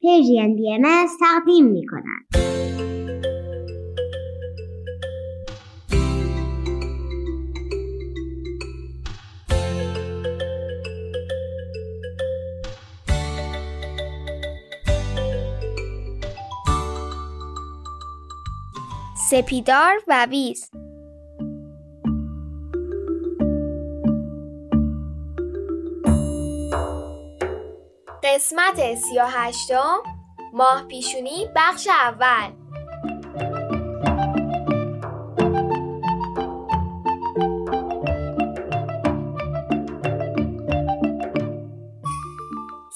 پیجین بی ام تقدیم می کنند. سپیدار و ویز قسمت سی و هشتم ماه پیشونی بخش اول.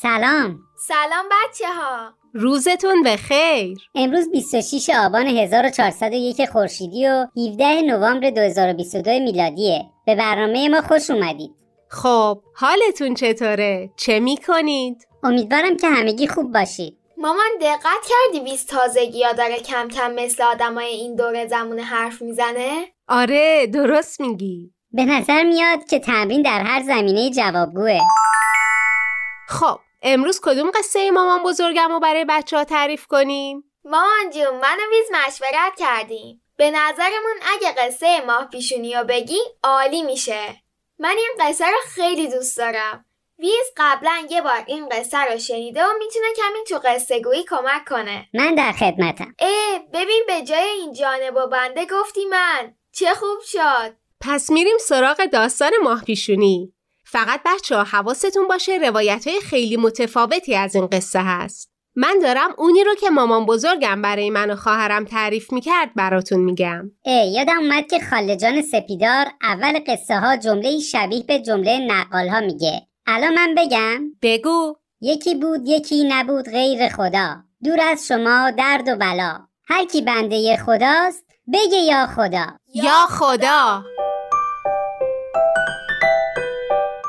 سلام. سلام بچه ها روزتون بخیر. امروز 26 آبان 1401 خورشیدی و 17 نوامبر 2022 میلادیه. به برنامه ما خوش اومدید. خب حالتون چطوره؟ چه می‌کنید؟ امیدوارم که همگی خوب باشید مامان دقت کردی ویز تازگی ها داره کم کم مثل آدمای این دوره زمون حرف می‌زنه؟ آره درست میگی به نظر میاد که تمرین در هر زمینه جوابگوه خب امروز کدوم قصه مامان بزرگم رو برای بچه ها تعریف کنیم؟ مامان جون من و ویز مشورت کردیم به نظرمون اگه قصه ماه پیشونی رو بگی عالی میشه من این قصه رو خیلی دوست دارم. ویز قبلا یه بار این قصه رو شنیده و می‌تونه کمی تو قصه گویی کمک کنه. من در خدمتم. اه ببین به جای این جانب و بنده گفتی من. چه خوب شد. پس میریم سراغ داستان ماه پیشونی. فقط بچه ها حواستون باشه روایت های خیلی متفاوتی از این قصه هست. من دارم اونی رو که مامان بزرگم برای من و خواهرم تعریف می‌کرد براتون میگم. اه یادم اومد که خاله جان سپیدار اول قصه ها جمله شبیه به جمله نقال ها میگه. الان من بگم. بگو. یکی بود یکی نبود غیر خدا. دور از شما درد و بلا. هر کی بنده خداست بگه یا خدا. یا خدا.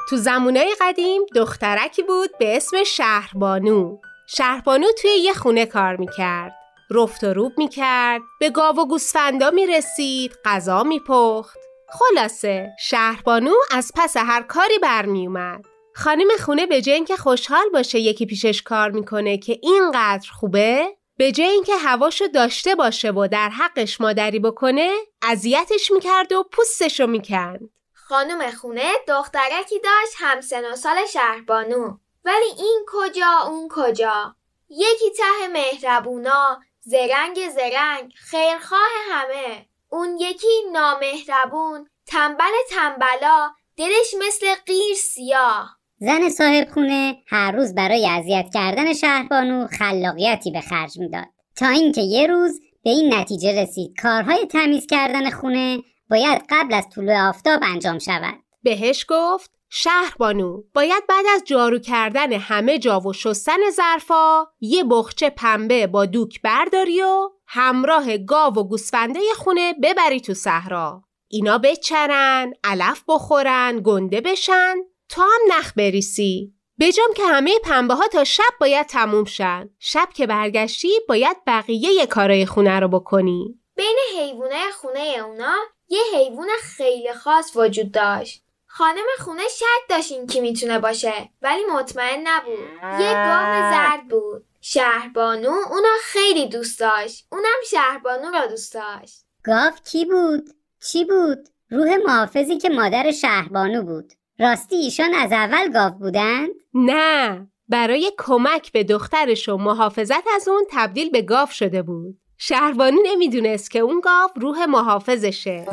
تو زمونای قدیم دخترکی بود به اسم شهربانو. شهربانو توی یه خونه کار می‌کرد. رفت و روب می‌کرد. به گاو و گوسفندا می‌رسید. غذا میپخت. خلاصه شهربانو از پس هر کاری برمیومد خانم خونه به جای اینکه خوشحال باشه یکی پیشش کار می‌کنه که اینقدر خوبه به جای اینکه هواشو داشته باشه و در حقش مادری بکنه اذیتش می‌کرد و پوستشو می‌کند. خانم خونه دخترکی داشت هم سن و سال شهربانو. ولی این کجا اون کجا؟ یکی ته مهربونا زرنگ زرنگ خیرخواه همه. اون یکی نامهربون تنبل تنبلا دلش مثل قیر سیاه. زن صاحب خونه هر روز برای اذیت کردن شهربانو خلاقیتی به خرج می‌داد. تا اینکه یه روز به این نتیجه رسید کارهای تمیز کردن خونه باید قبل از طلوع آفتاب انجام شود. بهش گفت شهربانو باید بعد از جارو کردن همه جا و شستن ظرفا یه بخچه پنبه با دوک برداری و همراه گاو و گوسفنده خونه ببری تو صحرا. اینا بچرن علف بخورن گنده بشن تا هم نخ بریسی. بجام که همه پنبه ها تا شب باید تموم شن. شب که برگشتی باید بقیه کارای خونه رو بکنی. بین حیوانه خونه اونا یه حیوان خیلی خاص وجود داشت. خانم خونه شک داشت این کی می‌تونه باشه ولی مطمئن نبود. یه گاو زرد بود. شهربانو اونا خیلی دوست داشت. اونم شهربانو را دوست داشت. گاو کی بود؟ چی بود؟ روح محافظی که مادر شهربانو بود. راستی ایشان از اول گاو بودند؟ نه برای کمک به دخترش و محافظت از اون تبدیل به گاو شده بود. شهربانو نمی‌دونست که اون گاو روح محافظشه.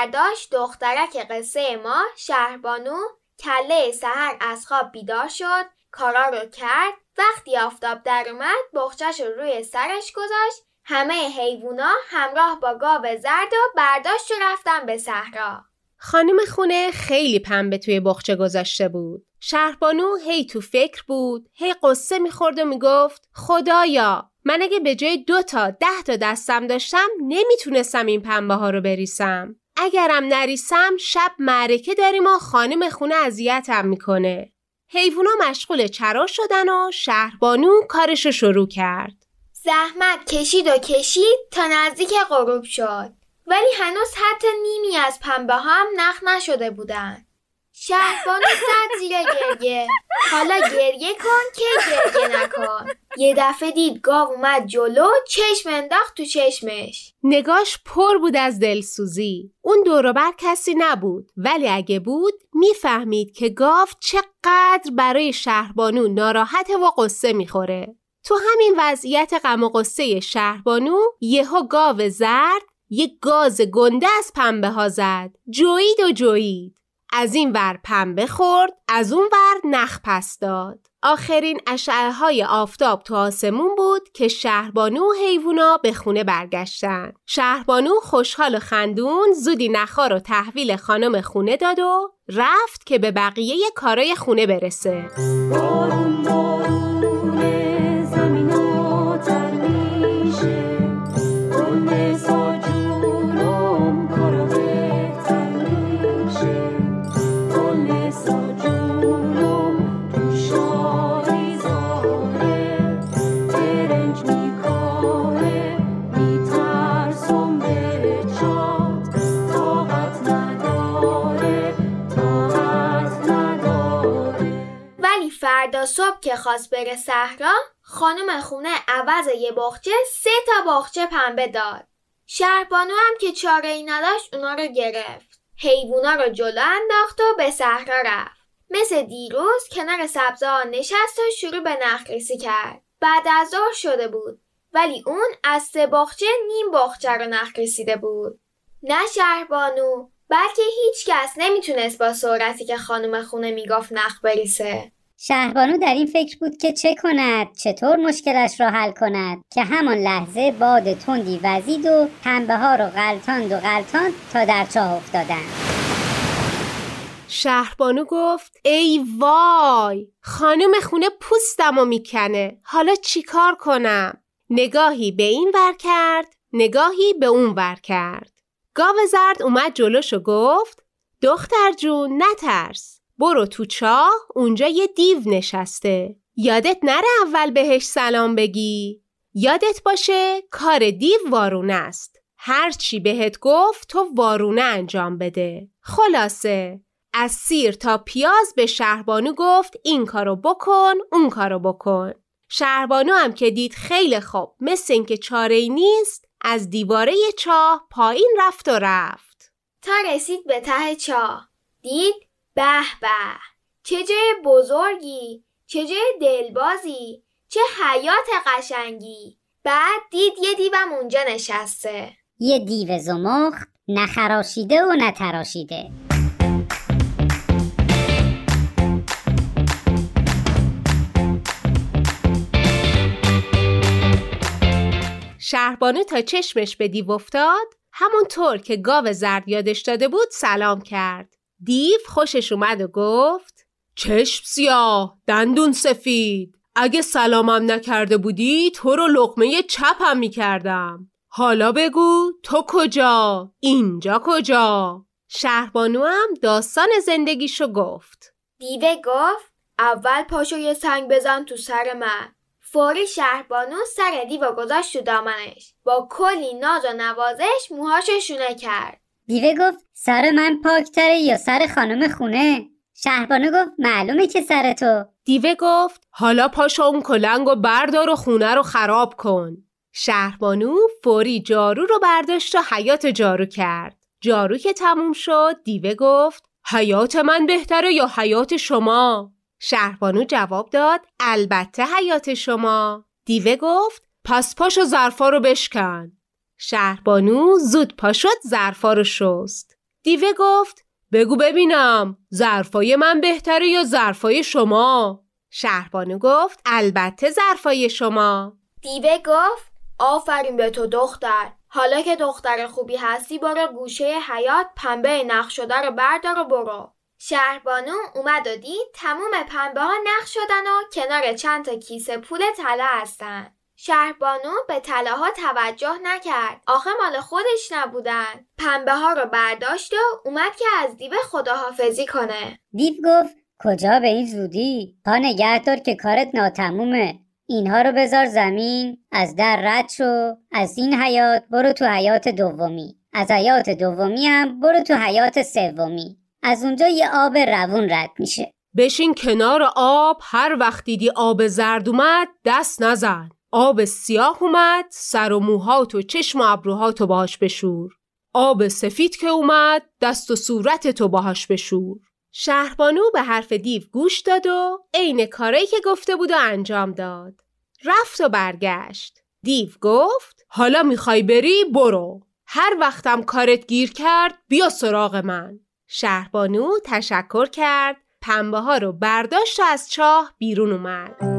فرداش دخترک قصه ما شهربانو کله سهر از خواب بیدار شد کارا رو کرد وقتی آفتاب در اومد بخچش رو روی سرش گذاشت همه حیوونا همراه با گاو زرد و برداشت و رفتن به صحرا خانم خونه خیلی پنبه توی بخچه گذاشته بود. شهربانو هی تو فکر بود، هی قصه می‌خورد و می‌گفت خدایا من اگه به جای دو تا ده تا دستم داشتم نمی‌تونستم این پنبه ها رو بریسم. اگرم نریسم شب معرکه داریم و خانم خونه اذیتم می‌کنه. حیوونا مشغول چرا شدن و شهربانو کارشو شروع کرد. زحمت کشید و کشید تا نزدیک غروب شد. ولی هنوز حتی نیمی از پنبه هم نخ نشده بودن. شهربانو زد زیر گریه. حالا گریه کن که گریه نکن. یه دفعه دید گاو اومد جلو چشم انداخت تو چشمش. نگاش پر بود از دلسوزی. اون دوروبر کسی نبود. ولی اگه بود می‌فهمید که گاو چقدر برای شهربانو ناراحت و قصه می‌خوره. تو همین وضعیت غم و قصه شهربانو یهو گاو زرد یک گاز گنده از پنبه ها زد. جوید و جوید از این ور پنبه خورد از اون ور نخ پس داد. آخرین اشعه های آفتاب تو آسمون بود که شهربانو و حیوونا به خونه برگشتن. شهربانو خوشحال و خندون زودی نخا رو تحویل خانم خونه داد و رفت که به بقیه کارای خونه برسه. فردا صبح که خواست بره صحرا خانم خونه عوض یه باغچه سه تا باغچه پنبه داد. شهربانو هم که چاره ای نداشت اونا رو گرفت. حیوونا رو جلو انداخت و به صحرا رفت. مثل دیروز کنار سبزا نشست و شروع به نخریسی کرد. بعد از ظهر شده بود ولی اون از سه باغچه نیم باغچه رو نخریسیده بود. نه شهربانو بلکه هیچ کس نمی‌تونست با سرعتی که خانم خونه می‌گفت نخ بریسه شهربانو در این فکر بود که چه کند چطور مشکلش را حل کند که همان لحظه باد تندی وزید و پنبه ها رو غلطاند و غلطاند تا در چاه افتادن شهربانو گفت ای وای خانم خونه پوستم و می‌کنه. حالا چیکار کنم؟ نگاهی به این ور کرد نگاهی به اون ور کرد. گاو زرد اومد جلوش و گفت دختر جون نترس. برو تو چاه اونجا یه دیو نشسته. یادت نره اول بهش سلام بگی؟ یادت باشه کار دیو وارونه است. هر چی بهت گفت تو وارونه انجام بده. خلاصه از سیر تا پیاز به شهربانو گفت این کارو بکن اون کارو بکن. شهربانو هم که دید خیلی خوب مثل اینکه چاره ای نیست از دیواره چاه پایین رفت و رفت. تا رسید به ته چاه. دید؟ به به. چه جای بزرگی چه جای دلبازی چه حیات قشنگی. بعد دید یه دیوم اونجا نشسته. یه دیو زمخ نخراشیده و نتراشیده شهربانو تا چشمش به دیو افتاد همونطور که گاو زرد یادش داده بود سلام کرد. دیو خوشش اومد و گفت چشم سیاه دندون سفید. اگه سلامم نکرده بودی تو رو لقمه چپم می‌کردم. حالا بگو تو کجا؟ اینجا کجا؟ شهربانو هم داستان زندگیشو گفت. دیوه گفت اول پاشو یه سنگ بزن تو سر من. فوری شهربانو سر دیو گذاشت تو دامنش. با کلی ناز و نوازش موهاشو شونه کرد. دیوه گفت سر من پاکتره یا سر خانم خونه؟ شهربانو گفت معلومه که سر تو. دیوه گفت حالا پاشا اون کلنگ و بردار و خونه رو خراب کن. شهربانو فوری جارو رو برداشت و حیات جارو کرد. جارو که تموم شد دیوه گفت حیات من بهتره یا حیات شما؟ شهربانو جواب داد البته حیات شما. دیوه گفت پس پاش و ظرفا رو بشکن. شهربانو زود پا شد ظرفا رو شست. دیوه گفت بگو ببینم ظرفای من بهتره یا ظرفای شما؟ شهربانو گفت البته ظرفای شما. دیوه گفت آفرین به تو دختر حالا که دختر خوبی هستی برو گوشه حیات پنبه نقش شده رو بردار و برو شهربانو اومد و دید تموم پنبه ها نقش شدن و کنار چند تا کیسه پول طلا هستن شهربانو به طلا ها توجه نکرد. آخه مال خودش نبودن. پنبه ها رو برداشت و اومد که از دیو خداحافظی کنه. دیو گفت کجا به این زودی؟ پا نگه که کارت ناتمومه. اینها رو بذار زمین از در رد شو. از این حیات برو تو حیات دومی. از حیات دومی هم برو تو حیات سومی. از اونجا یه آب روون رد میشه. بشین کنار آب. هر وقت دیدی آب زرد اومد دست نزن. آب سیاه اومد سر و موهات و چشم و ابروهاتو باهاش بشور. آب سفید که اومد دست و صورت تو باهاش بشور. شهربانو به حرف دیو گوش داد و عین کاری که گفته بود و انجام داد. رفت و برگشت. دیو گفت حالا می‌خوای بری برو. هر وقتم کارت گیر کرد بیا سراغ من. شهربانو تشکر کرد. پنبه ها رو برداشت و از چاه بیرون اومد.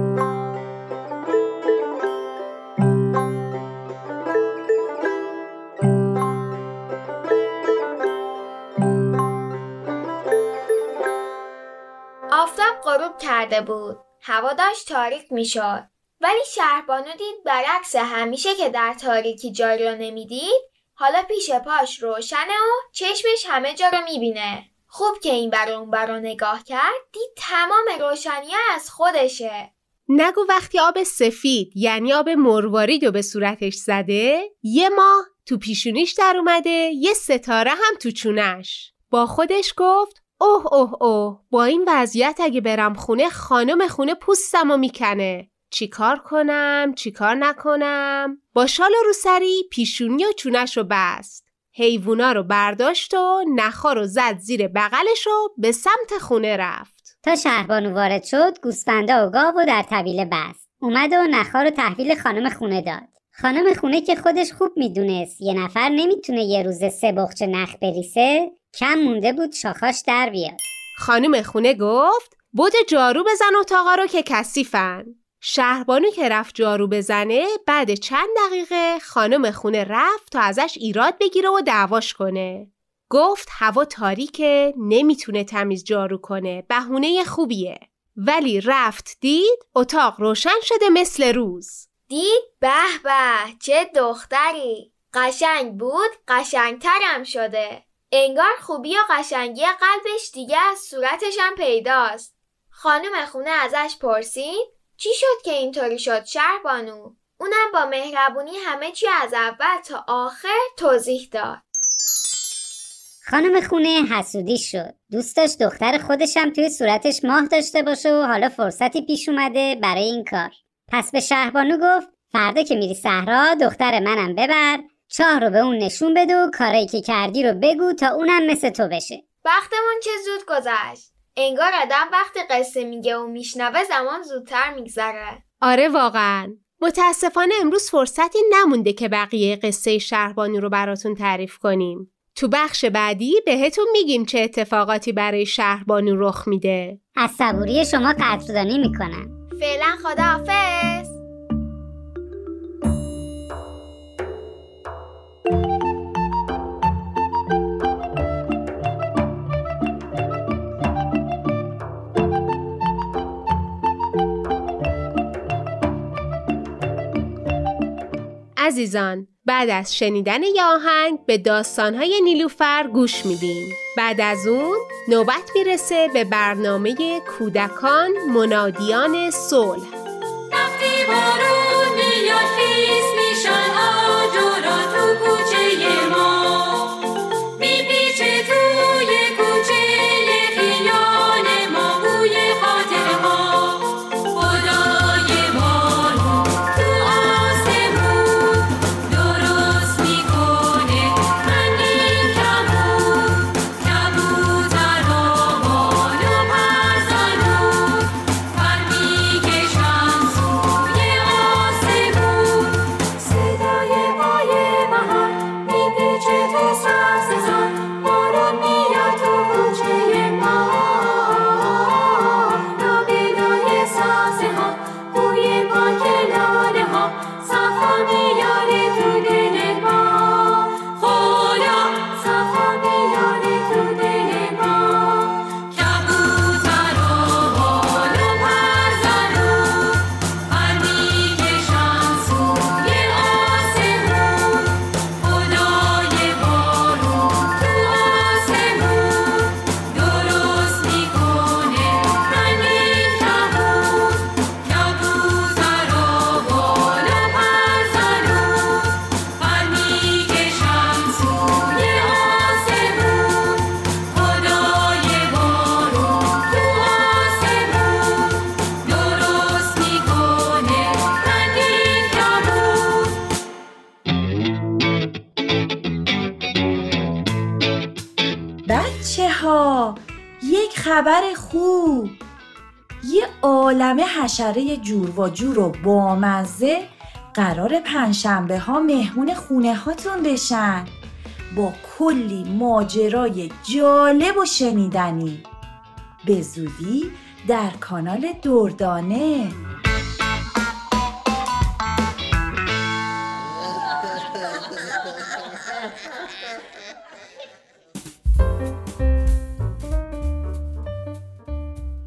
آفتاب غروب کرده بود. هوا داشت تاریک می‌شد. ولی شهربانو دید برعکس همیشه که در تاریکی جاری رو نمی‌دید حالا پیش پاش روشنه و چشمش همه جا رو می‌بینه. خوب که این برا اون برا نگاه کرد دید تمام روشنی از خودشه. نگو وقتی آب سفید یعنی آب مروارید رو به صورتش زده یه ماه تو پیشونیش در اومده یه ستاره هم تو چونش. با خودش گفت اوه اوه اوه. با این وضعیت اگه برم خونه خانم خونه پوستم و می‌کنه چیکار کنم؟ چیکار نکنم؟ با شال و روسری پیشونی و چونش رو بست. حیوونا رو برداشت و نخا رو زد زیر بغلش و به سمت خونه رفت. تا شهربانو وارد شد گوسفندا و گاو و در طویله بست. اومد و نخا رو تحویل خانم خونه داد. خانم خونه که خودش خوب می‌دونست یه نفر نمی‌تونه یه روز سه بخچه نخ بریسه کم مونده بود شاخاش در بیاد خانم خونه گفت بود جارو بزن اتاقا رو که کثیفن شهربانو که رفت جارو بزنه بعد چند دقیقه خانم خونه رفت تا ازش ایراد بگیره و دعواش کنه. گفت هوا تاریکه نمی‌تونه تمیز جارو کنه بهونه خوبیه. ولی رفت دید اتاق روشن شده مثل روز. دید به به چه دختری قشنگ بود قشنگترم شده. انگار خوبی و قشنگی قلبش دیگه از صورتش هم پیداست. خانم خونه ازش پرسید چی شد که اینطوری شد شهربانو؟ اونم با مهربونی همه چی از اول تا آخر توضیح داد. خانم خونه حسودی شد. دوست داشت دختر خودشم توی صورتش ماه داشته باشه و حالا فرصتی پیش اومده برای این کار. پس به شهربانو گفت فردا که میری صحرا دختر منم ببر چاه رو به اون نشون بده و کارایی که کردی رو بگو تا اونم مثل تو بشه. وقتمون چه زود گذشت. انگار آدم وقتی قصه میگه و میشنوه زمان زودتر میگذره. آره واقعا. متاسفانه امروز فرصتی نمونده که بقیه قصه شهربانی رو براتون تعریف کنیم. تو بخش بعدی بهتون میگیم چه اتفاقاتی برای شهربانو رخ میده. از صبوری شما قدردانی می‌کنم. فعلا خداحافظ. عزیزان بعد از شنیدن یه آهنگ به داستانهای نیلوفر گوش میدیم بعد از اون نوبت می‌رسه به برنامه کودکان منادیان صلح. یه عالم حشره جور و جور و بامزه قرار پنجشنبه ها مهمون خونه هاتون بشن. با کلی ماجرای جالب و شنیدنی. به زودی در کانال دردانه.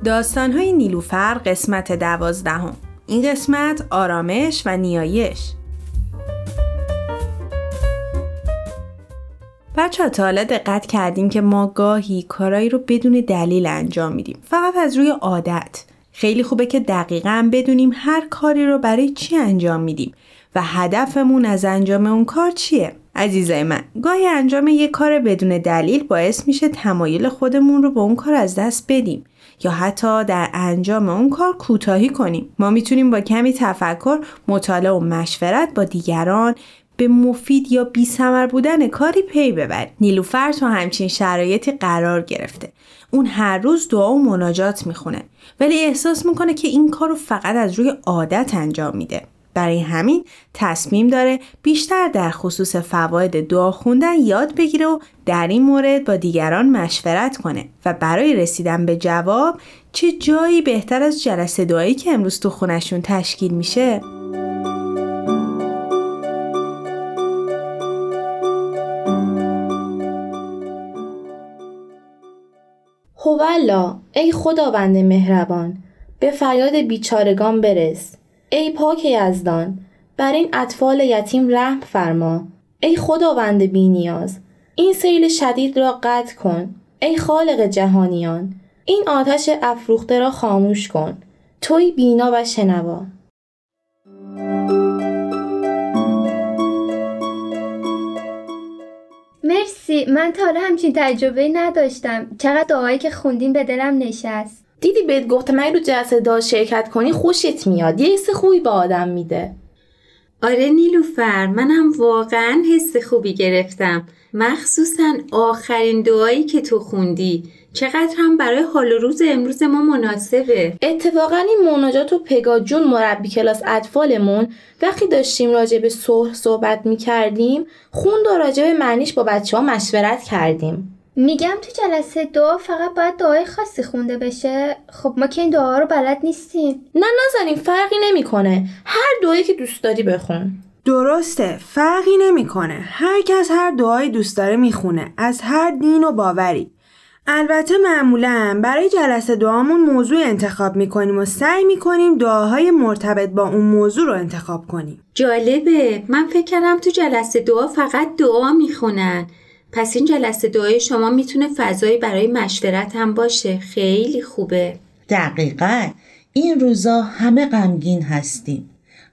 داستانهای نیلوفر قسمت دوازدهم. این قسمت آرامش و نیایش. بچه تا حالا دقت کردیم که ما گاهی کارایی رو بدون دلیل انجام میدیم. فقط از روی عادت. خیلی خوبه که دقیقا بدونیم هر کاری رو برای چی انجام میدیم و هدفمون از انجام اون کار چیه. عزیزای من گاهی انجام یک کار بدون دلیل باعث میشه تمایل خودمون رو به اون کار از دست بدیم. یا حتی در انجام اون کار کوتاهی کنیم. ما می‌تونیم با کمی تفکر مطالعه و مشورت با دیگران به مفید یا بی سمر بودن کاری پی ببریم. نیلوفر تو همچین شرایطی قرار گرفته. اون هر روز دعا و مناجات می‌خونه. ولی احساس می‌کنه که این کار رو فقط از روی عادت انجام میده. برای همین تصمیم داره بیشتر در خصوص فواید دعا خوندن یاد بگیره و در این مورد با دیگران مشورت کنه و برای رسیدن به جواب چه جایی بهتر از جلسه دعایی که امروز تو خونشون تشکیل میشه؟ هولا ای خداوند مهربان به فریاد بیچارگان برس ای پاک یزدان بر این اطفال یتیم رحم فرما. ای خداوند بینیاز این سیل شدید را قطع کن. ای خالق جهانیان این آتش افروخته را خاموش کن. توی بینا و شنوا. مرسی. من تا حالا همچین تجربه نداشتم. چقدر دعایی که خوندین به دلم نشست. دیدی بهت گفتم اگه رو جلسه دعا شرکت کنی خوشت میاد. یه حس خوبی به آدم میده. آره نیلوفر منم واقعا حس خوبی گرفتم. مخصوصا آخرین دعایی که تو خوندی. چقدر هم برای حال و روز امروز ما مناسبه. اتفاقا این مناجات و پگا جون مربی کلاس اطفالمون. وقتی داشتیم راجع به صلح صحبت می‌کردیم خوند و راجع به معنیش با بچه ها مشورت کردیم. میگم تو جلسه دعا فقط باید دعای خاصی خونده بشه. خب ما که این دعا رو بلد نیستیم. نه نزنیم فرقی نمی‌کنه. هر دعایی که دوست داری بخون. درسته فرقی نمی‌کنه. هر کس هر دعایی دوست داره می‌خونه. از هر دین و باوری. البته معمولا برای جلسه دعامون موضوع انتخاب می‌کنیم و سعی می‌کنیم دعاهای مرتبط با اون موضوع رو انتخاب کنیم. جالبه. من فکر کردم تو جلسه دعا فقط دعا می‌خونن. پس این جلسه دعای شما می‌تونه فضایی برای مشورت هم باشه. خیلی خوبه. دقیقا. این روزا همه غمگین هستیم.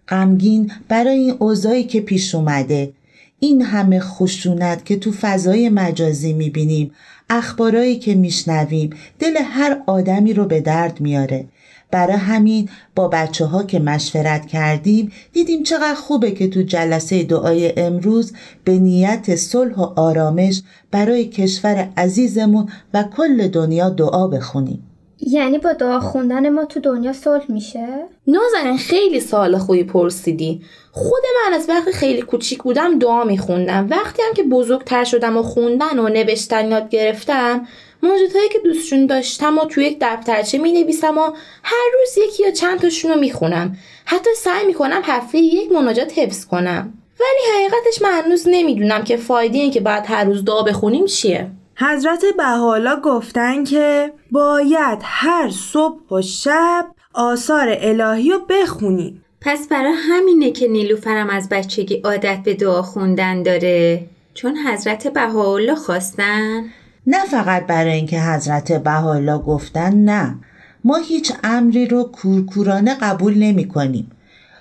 غمگین برای این اوضاعی که پیش اومده. این همه خشونت که تو فضای مجازی می‌بینیم اخبارایی که میشنویم دل هر آدمی رو به درد میاره برای همین با بچه ها که مشورت کردیم دیدیم چقدر خوبه که تو جلسه دعای امروز به نیت صلح و آرامش برای کشور عزیزمون و کل دنیا دعا بخونیم. یعنی با دعا خوندن ما تو دنیا صلح میشه؟ نازنین خیلی سال خوبی پرسیدی. خود من از وقتی خیلی کوچیک بودم دعا میخوندم. وقتی هم که بزرگتر شدم و خوندن و نوشتن یاد گرفتم موجودهایی که دوستشون داشتم و توی یک دفترچه می نویسم و هر روز یکی یا چند تاشون رو می‌خونم. حتی سعی می‌کنم هفته یک مناجات حفظ کنم. ولی حقیقتش من هنوز نمی‌دونم که فایده این که باید هر روز دعا بخونیم چیه. حضرت بحالا گفتن که باید هر صبح و شب آثار الهی رو بخونیم پس برای همینه که نیلوفرم از بچگی عادت به دعا خوندن داره. چون حضرت بهاءالله خواستن. نه فقط برای اینکه حضرت بهاءالله گفتن نه. ما هیچ امری رو کورکورانه قبول نمی کنیم.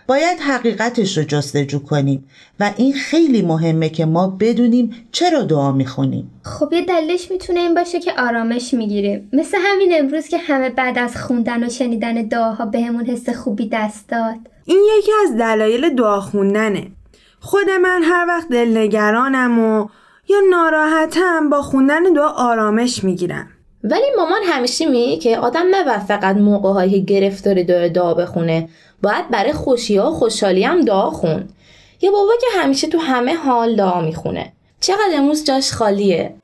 باید حقیقتش رو جستجو کنیم و این خیلی مهمه که ما بدونیم چرا دعا می‌خونیم خب یه دلیلش می‌تونه این باشه که آرامش می‌گیریم مثل همین امروز که همه بعد از خوندن و شنیدن دعاها بهمون حس خوبی دست داد. این یکی از دلایل دعا خوندنه. خود من هر وقت دلنگرانم و یا ناراحتم با خوندن دعا آرامش می‌گیرم. ولی مامان همیشه میگه که آدم نباید فقط موقع هایی که گرفتاری داره دعا بخونه باید برای خوشی ها و خوشحالی هم دعا خون. یه بابا که همیشه تو همه حال دعا می‌خونه. چقدر امروز جاش خالیه.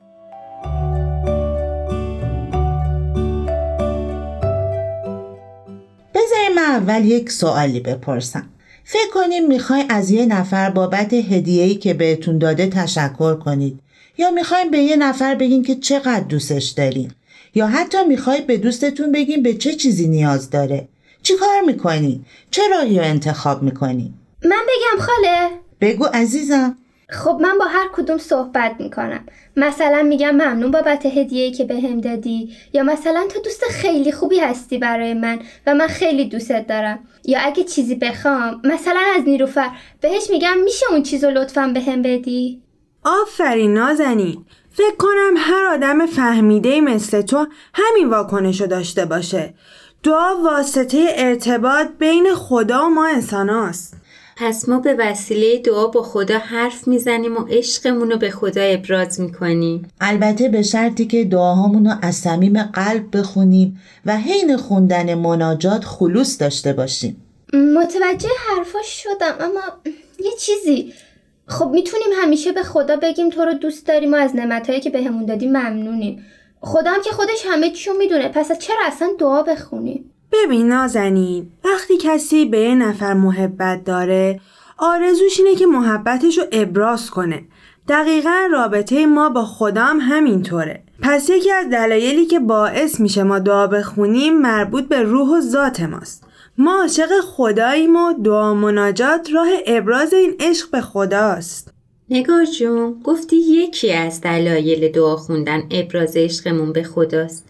بذاری من اول یک سوالی بپرسم. فکر کنیم می‌خوای از یه نفر بابت هدیه‌ای که بهتون داده تشکر کنید. یا می‌خوایم به یه نفر بگین که چقدر دوستش دارین. یا حتی می‌خوای به دوستتون بگین به چه چیزی نیاز داره. چی کار می‌کنی؟ چه راهی رو انتخاب می‌کنی؟ من بگم خاله. بگو عزیزم. خب من با هر کدوم صحبت می‌کنم. مثلا میگم ممنون بابت هدیه که به هم دادی. یا مثلا تو دوست خیلی خوبی هستی برای من و من خیلی دوستت دارم. یا اگه چیزی بخوام مثلا از نیروفر بهش میگم میشه اون چیزو لطفا به هم بدی؟ آفرین نازنین. فکر کنم هر آدم فهمیده مثل تو همین واکنشو داشته باشه. دعا واسطه ارتباط بین خدا و ما انساناست پس ما به وسیله دعا با خدا حرف می‌زنیم و عشقمون رو به خدا ابراز می‌کنیم. البته به شرطی که دعاهامون رو از صمیم قلب بخونیم و حین خوندن مناجات خلوص داشته باشیم. متوجه حرفاش شدم اما یه چیزی. خب می‌تونیم همیشه به خدا بگیم تو رو دوست داریم و از نعمتهایی که بهمون دادی ممنونیم. خدا هم که خودش همه چیو می‌دونه پس چرا اصلا دعا بخونیم؟ ببین نازنین وقتی کسی به یه نفر محبت داره آرزوش اینه که محبتش رو ابراز کنه. دقیقا رابطه ما با خدا هم همینطوره. پس یکی از دلایلی که باعث میشه ما دعا بخونیم مربوط به روح و ذات ماست. ما عاشق خداییم و دعا مناجات راه ابراز این عشق به خداست. نگار جون گفتی یکی از دلایل دعا خوندن ابراز عشقمون به خداست.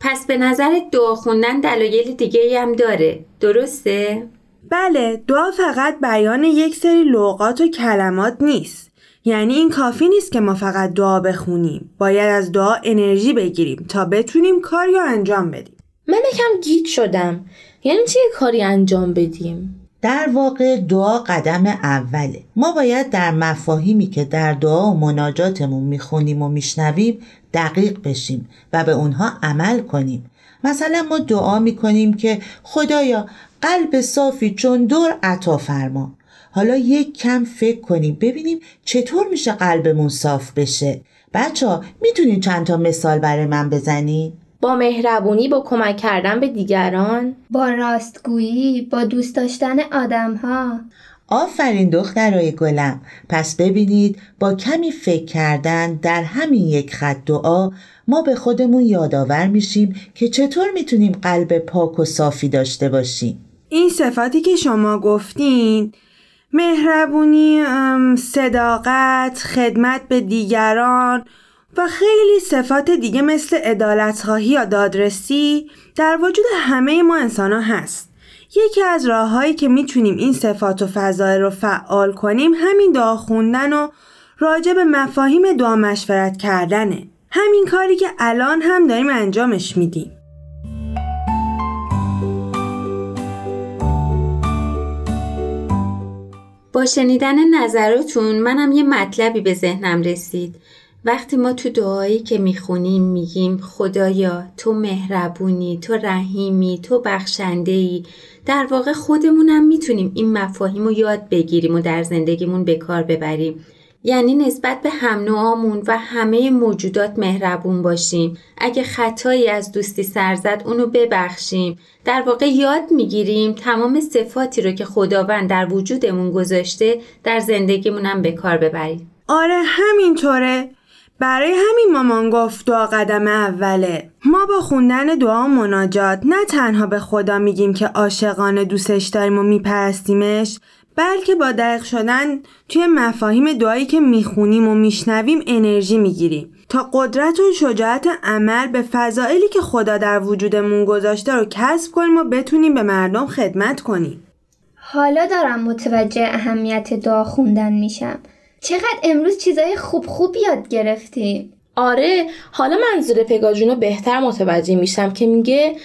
پس به نظر دعا خوندن دلایل دیگه هم داره. درسته؟ بله دعا فقط بیان یک سری لغات و کلمات نیست. یعنی این کافی نیست که ما فقط دعا بخونیم. باید از دعا انرژی بگیریم تا بتونیم کاری رو انجام بدیم. من یکم گیت شدم. یعنی چه کاری انجام بدیم؟ در واقع دعا قدم اوله. ما باید در مفاهیمی که در دعا و مناجاتمون می‌خونیم و میشنویم دقیق بشیم و به اونها عمل کنیم. مثلا ما دعا می‌کنیم که خدایا قلب صافی چون دور عطا فرما. حالا یک کم فکر کنیم ببینیم چطور میشه قلبمون صاف بشه. بچه ها می‌تونید چند تا مثال برای من بزنید؟ با مهربونی با کمک کردن به دیگران؟ با راستگویی با دوست داشتن آدم ها آفرین دخترای گلم پس ببینید با کمی فکر کردن در همین یک خط دعا ما به خودمون یادآور میشیم که چطور می‌تونیم قلب پاک و صافی داشته باشیم این صفاتی که شما گفتین مهربونی، صداقت، خدمت به دیگران و خیلی صفات دیگه مثل عدالتخواهی یا دادرسی در وجود همه ما انسان هست. یکی از راههایی که می‌تونیم این صفات و فضایل رو فعال کنیم همین دعا خوندن و راجع به مفاهیم دعا مشورت کردنه. همین کاری که الان هم داریم انجامش میدیم. با شنیدن نظراتون منم یه مطلبی به ذهنم رسید وقتی ما تو دعایی که می‌خونیم میگیم خدایا تو مهربونی تو رحیمی تو بخشنده ای در واقع خودمونم می‌تونیم این مفاهیم رو یاد بگیریم و در زندگیمون به کار ببریم. یعنی نسبت به هم نوعامون و همه موجودات مهربون باشیم. اگه خطایی از دوستی سر زد اونو ببخشیم. در واقع یاد می‌گیریم تمام صفاتی رو که خداوند در وجودمون گذاشته در زندگیمون هم به کار ببریم. آره همینطوره. برای همین مامان گفت دعا قدم اوله. ما با خوندن دعا مناجات نه تنها به خدا میگیم که عاشقانه دوستش داریم و میپرستیمش بلکه با دقیق شدن توی مفاهیم دعایی که می‌خونیم و میشنویم انرژی می‌گیریم. تا قدرت و شجاعت عمل به فضائلی که خدا در وجودمون گذاشته رو کسب کنیم و بتونیم به مردم خدمت کنیم. حالا دارم متوجه اهمیت دعا خوندن میشم. چقدر امروز چیزای خوب خوب یاد گرفتیم. آره حالا منظور پگاجون رو بهتر متوجه میشم که میگه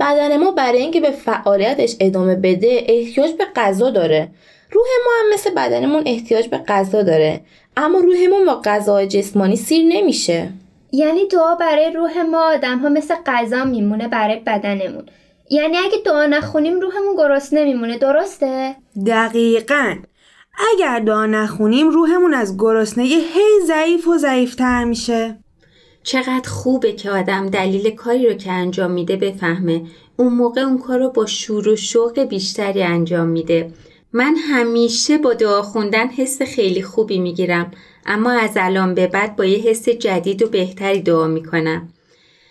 بدن ما برای اینکه به فعالیتش ادامه بده احتیاج به غذا داره. روح ما هم مثل بدنمون احتیاج به غذا داره اما روحمون با غذای جسمانی سیر نمیشه. یعنی دعا برای روح ما آدم ها مثل غذا میمونه برای بدنمون. یعنی اگه دعا نخونیم روحمون گرسنه نمیمونه درسته؟ دقیقا. اگر دعا نخونیم روحمون از گرسنگی هی ضعیف و ضعیفتر میشه. چقدر خوبه که آدم دلیل کاری رو که انجام میده بفهمه. اون موقع اون کار رو با شور و شوق بیشتری انجام میده. من همیشه با دعا خوندن حس خیلی خوبی می‌گیرم اما از الان به بعد با یه حس جدید و بهتری دعا می‌کنم.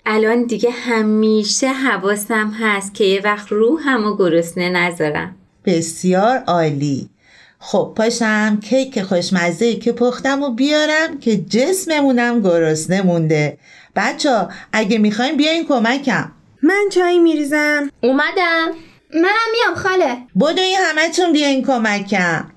الان دیگه همیشه حواسم هست که یه وقت روحم و گرسنه نذارم. بسیار عالی. خب پاشم کیک خوشمزه که پختم و بیارم که جسممونم گرسنه مونده بچه اگه می‌خوایم بیاین کمکم. من چای میریزم. اومدم. منم میام خاله. بدوین همه بیاین کمکم.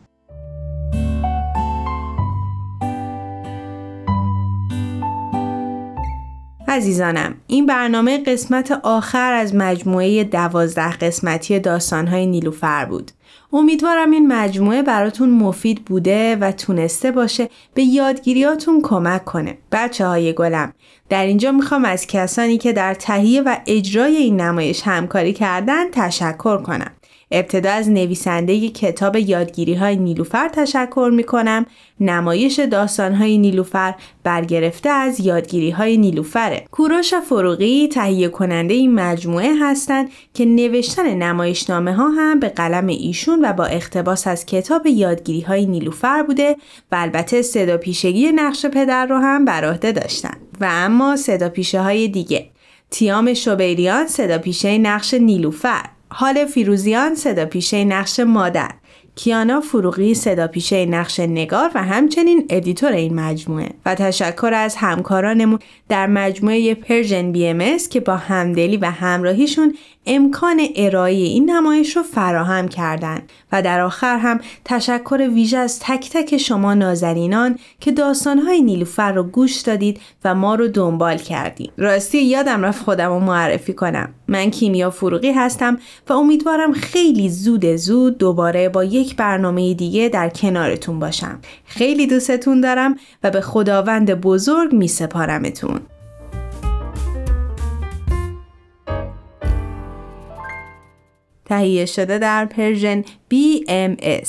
عزیزانم این برنامه قسمت آخر از مجموعه دوازده قسمتی داستانهای نیلوفر بود. امیدوارم این مجموعه براتون مفید بوده و تونسته باشه به یادگیریاتون کمک کنه. بچه های گلم در اینجا می‌خوام از کسانی که در تهیه و اجرای این نمایش همکاری کردن تشکر کنم. ابتدا از نویسنده کتاب یادگیری های نیلوفر تشکر می کنم. نمایش داستان های نیلوفر برگرفته از یادگیری های نیلوفره. کوروش فروغی تهیه کننده این مجموعه هستند که نوشتن نمایشنامه ها هم به قلم ایشون و با اقتباس از کتاب یادگیری های نیلوفر بوده و البته صدا پیشگی نقش پدر رو هم بر عهده داشتن. و اما صدا های دیگه تیام شوبیریان صدا پیشه نقش نیلوفر حال فیروزیان صدا پیشه نقش مادر. کیانا فروغی صدا پیشه نقش نگار و همچنین editor این مجموعه و تشکر از همکارانمون در مجموعه Persian BM که با همدلی و همراهیشون امکان ارائه این نمایش رو فراهم کردند و در آخر هم تشکر ویژه از تک تک شما نازنینان که داستانهای نیلوفر رو گوش دادید و ما رو دنبال کردید. راستی یادم رفت خودم رو معرفی کنم. من کیمیا فروغی هستم و امیدوارم خیلی زود زود دوباره با یک برنامه دیگه در کنارتون باشم. خیلی دوستتون دارم و به خداوند بزرگ می سپارمتون. تهیه شده در پرژن BMS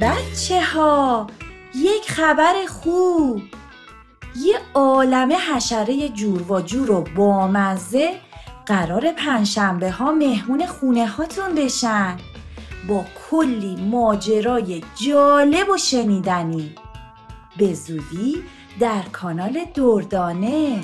بچه ها یک خبر خوب. یه عالم حشره جور و جور و بامزه قرار پنجشنبه ها مهمون خونه هاتون بشن. با کلی ماجرای جالب و شنیدنی. به زودی در کانال دردانه.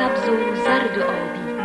سبز و زرد و آبی.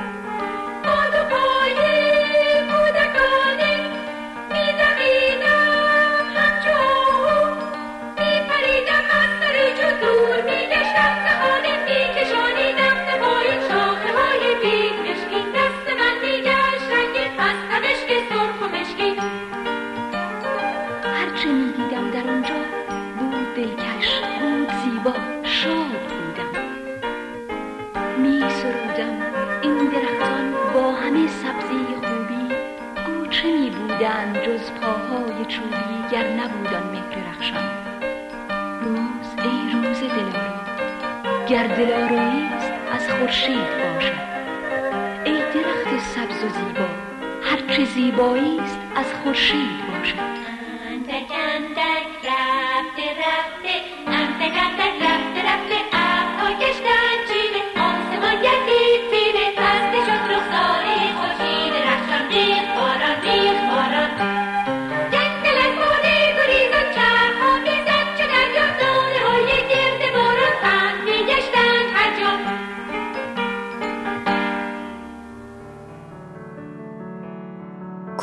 گر دلاراییست از خورشید باشد. ای درخت سبز و زیبا هرچه زیباییست از خورشید باشد.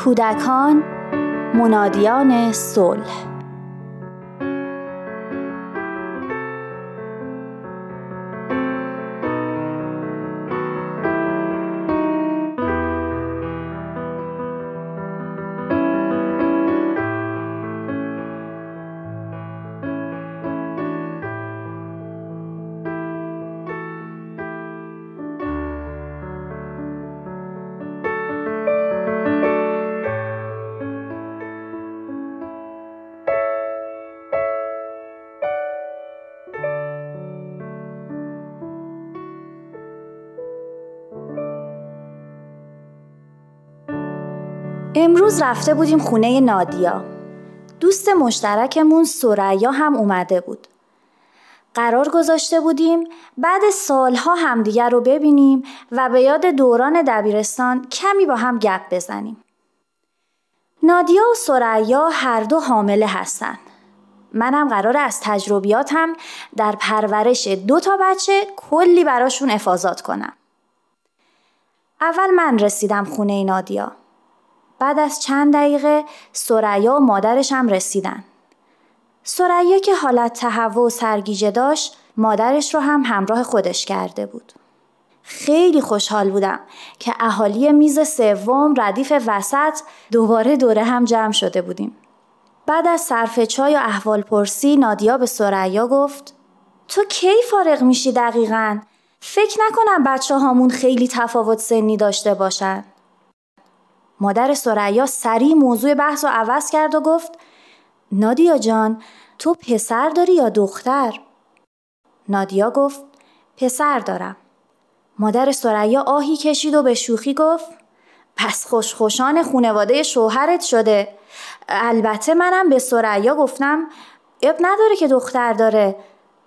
کودکان منادیان صلح. امروز رفته بودیم خونه نادیا. دوست مشترکمون سریا هم اومده بود. قرار گذاشته بودیم بعد سالها همدیگر رو ببینیم و به یاد دوران دبیرستان کمی با هم گپ بزنیم. نادیا و سریا هر دو حامله هستن. منم قرار از تجربیاتم در پرورش دو تا بچه کلی براشون افاظات کنم. اول من رسیدم خونه نادیا. بعد از چند دقیقه سریا و مادرش هم رسیدن. سریا که حالت تهوع و سرگیجه داشت مادرش رو هم همراه خودش کرده بود. خیلی خوشحال بودم که اهالی میز سوم ردیف وسط دوباره دوره هم جمع شده بودیم. بعد از صرف چای و احوال پرسی نادیا به سریا گفت تو کی فارغ میشی دقیقا؟ فکر نکنم بچه هامون خیلی تفاوت سنی داشته باشن. مادر سریا سریع موضوع بحث رو عوض کرد و گفت نادیا جان تو پسر داری یا دختر؟ نادیا گفت پسر دارم. مادر سریا آهی کشید و به شوخی گفت پس خوشخوشان خونواده شوهرت شده. البته منم به سریا گفتم اب نداره که دختر داره.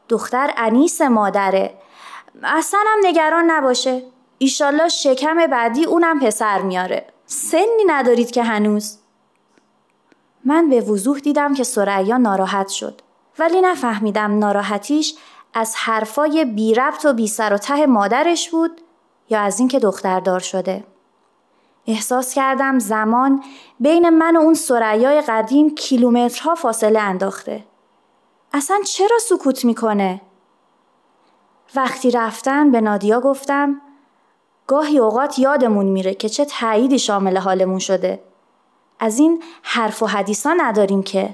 دختر انیس مادره. اصلا هم نگران نباشه. ایشالله شکم بعدی اونم پسر میاره. سنی ندارید که هنوز. من به وضوح دیدم که سریا ناراحت شد ولی نفهمیدم ناراحتیش از حرفای بی ربط و بی سر و ته مادرش بود یا از اینکه دختردار شده. احساس کردم زمان بین من و اون سریای قدیم کیلومترها فاصله انداخته. اصلا چرا سکوت می‌کنه؟ وقتی رفتن به نادیا گفتم گاهی اوقات یادمون میره که چه تأییدی شامل حالمون شده. از این حرف و حدیثا نداریم که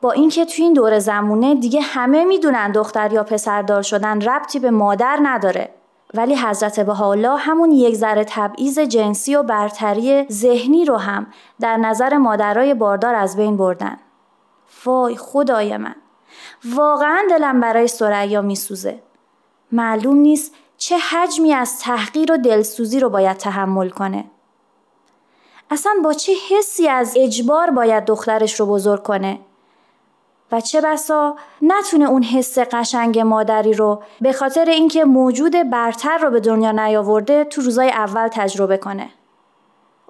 با اینکه توی این دور زمونه دیگه همه می‌دونن دختر یا پسردار شدن ربطی به مادر نداره ولی حضرت بهاءالله همون یک ذره تبعیض جنسی و برتری ذهنی رو هم در نظر مادرای باردار از بین بردن. وای خدای من واقعا دلم برای سریا میسوزه. معلوم نیست چه حجمی از تحقیر و دلسوزی رو باید تحمل کنه. اصلا با چه حسی از اجبار باید دخترش رو بزرگ کنه و چه بسا نتونه اون حس قشنگ مادری رو به خاطر اینکه موجود برتر رو به دنیا نیاورده تو روزای اول تجربه کنه.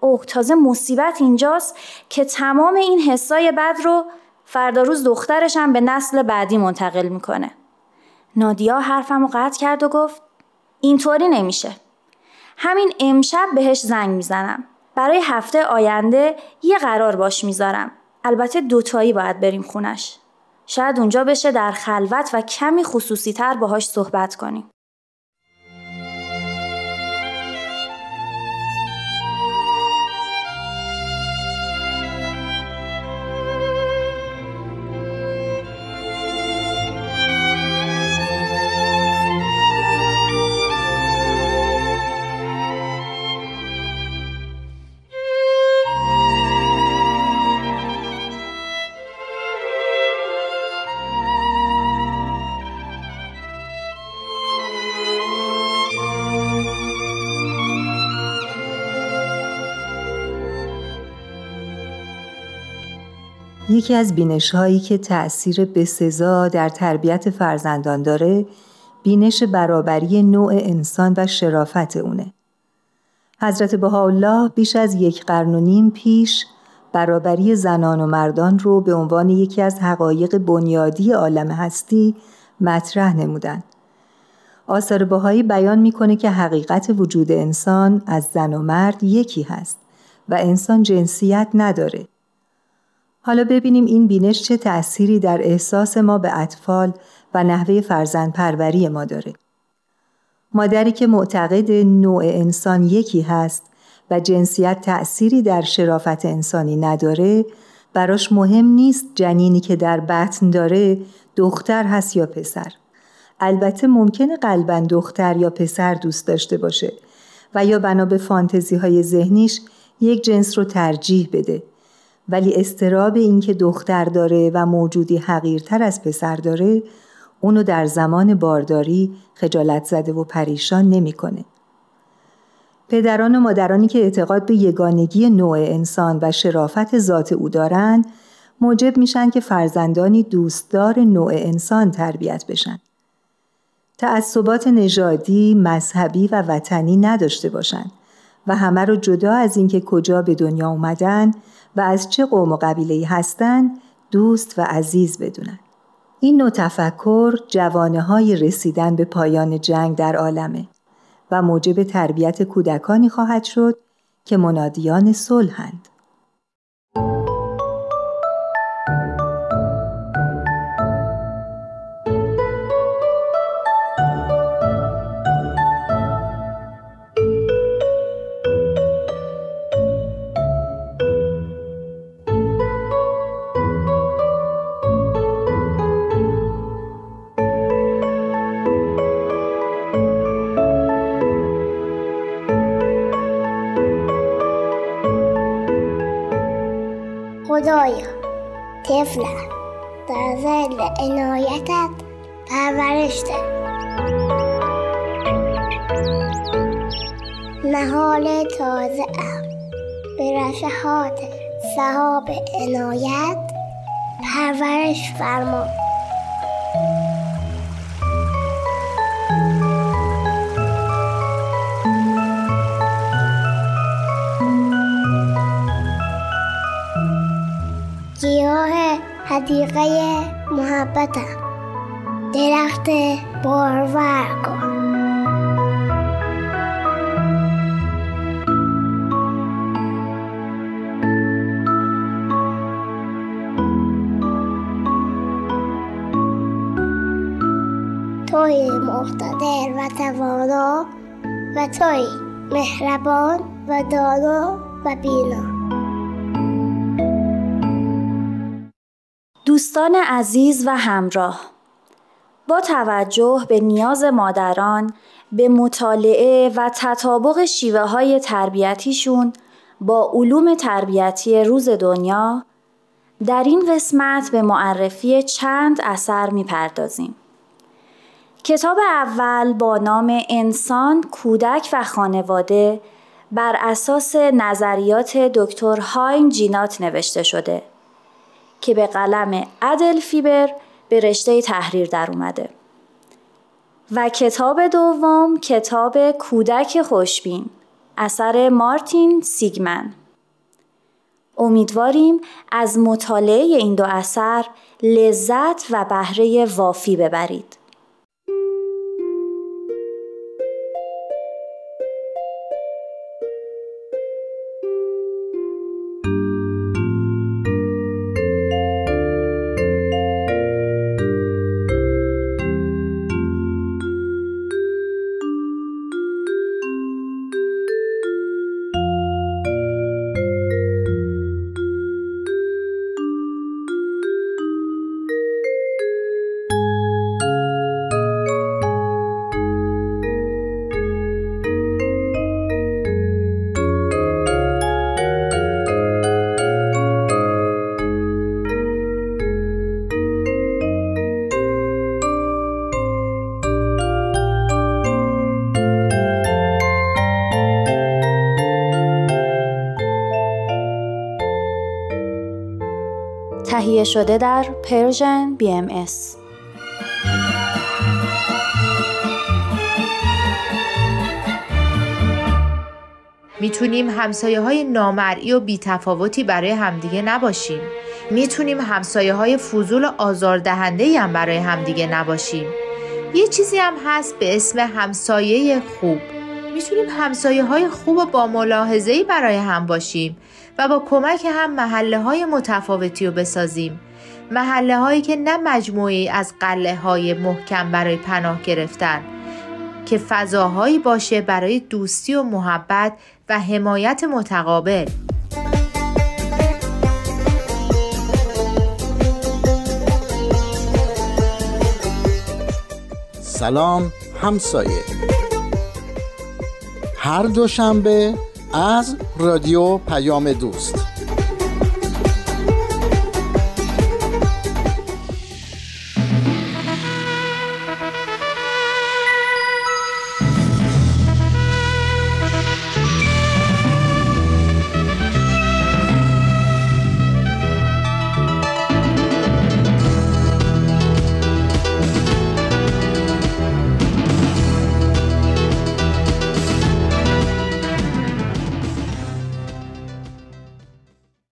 اوه تازه مصیبت اینجاست که تمام این حسای بد رو فردا روز دخترش هم به نسل بعدی منتقل می‌کنه. نادیا حرفم رو قطع کرد و گفت اینطوری نمیشه. همین امشب بهش زنگ می‌زنم. برای هفته آینده یه قرار باش می‌ذارم. البته دوتایی باید بریم خونش. شاید اونجا بشه در خلوت و کمی خصوصی تر باهاش صحبت کنیم. یکی از بینش هایی که تأثیر بسزا در تربیت فرزندان داره بینش برابری نوع انسان و شرافت اونه. حضرت بهاءالله بیش از یک قرن و نیم پیش برابری زنان و مردان رو به عنوان یکی از حقایق بنیادی عالم هستی مطرح نمودن. آثار بهایی بیان می‌کنه که حقیقت وجود انسان از زن و مرد یکی هست و انسان جنسیت نداره. حالا ببینیم این بینش چه تأثیری در احساس ما به اطفال و نحوه فرزند پروری ما داره. مادری که معتقد نوع انسان یکی هست و جنسیت تأثیری در شرافت انسانی نداره براش مهم نیست جنینی که در بطن داره دختر هست یا پسر. البته ممکنه قلبا دختر یا پسر دوست داشته باشه و یا بنا به فانتزی های ذهنیش یک جنس رو ترجیح بده ولی استراب اینکه دختر داره و موجودی حقیرتر از پسر داره اونو در زمان بارداری خجالت زده و پریشان نمی‌کنه. پدران و مادرانی که اعتقاد به یگانگی نوع انسان و شرافت ذات او دارند موجب میشن که فرزندانی دوستدار نوع انسان تربیت بشن. تعصبات نژادی، مذهبی و وطنی نداشته باشند و همه رو جدا از اینکه کجا به دنیا اومدن و از چه قوم و قبیله هستند دوست و عزیز بدونن. این نوع تفکر جوانه های رسیدن به پایان جنگ در عالمه و موجب تربیت کودکانی خواهد شد که منادیان صلحند. طفلم در زل عنایتت پرورش ده. نهال تازه ام. به رشحات صحاب عنایت پرورش فرما. حدیقه محبتم. درخت بارور کن. توی مقتدر و توانا و توی مهربان و دانا و بینا. دوستان عزیز و همراه با توجه به نیاز مادران به مطالعه و تطابق شیوه های تربیتیشون با علوم تربیتی روز دنیا در این قسمت به معرفی چند اثر می‌پردازیم. کتاب اول با نام انسان، کودک و خانواده بر اساس نظریات دکتر هاین جینات نوشته شده که به قلم عدل فیبر به رشته تحریر در اومده. و کتاب دوم کتاب کودک خوشبین اثر مارتین سیگمن امیدواریم از مطالعه این دو اثر لذت و بهره وافی ببرید. تهیه شده در پرژن BMS می‌تونیم همسایه های نامرئی و بیتفاوتی برای همدیگه نباشیم. می‌تونیم همسایه های فضول و آزاردهنده هم برای همدیگه نباشیم. یه چیزی هم هست به اسم همسایه خوب. می‌تونیم همسایه های خوب و با ملاحظه‌ای برای هم باشیم. و با کمک هم محله های متفاوتی رو بسازیم. محله هایی که نه مجموعی از قله های محکم برای پناه گرفتن که فضاهایی باشه برای دوستی و محبت و حمایت متقابل. سلام همسایه. هر دوشنبه از رادیو پیام دوست.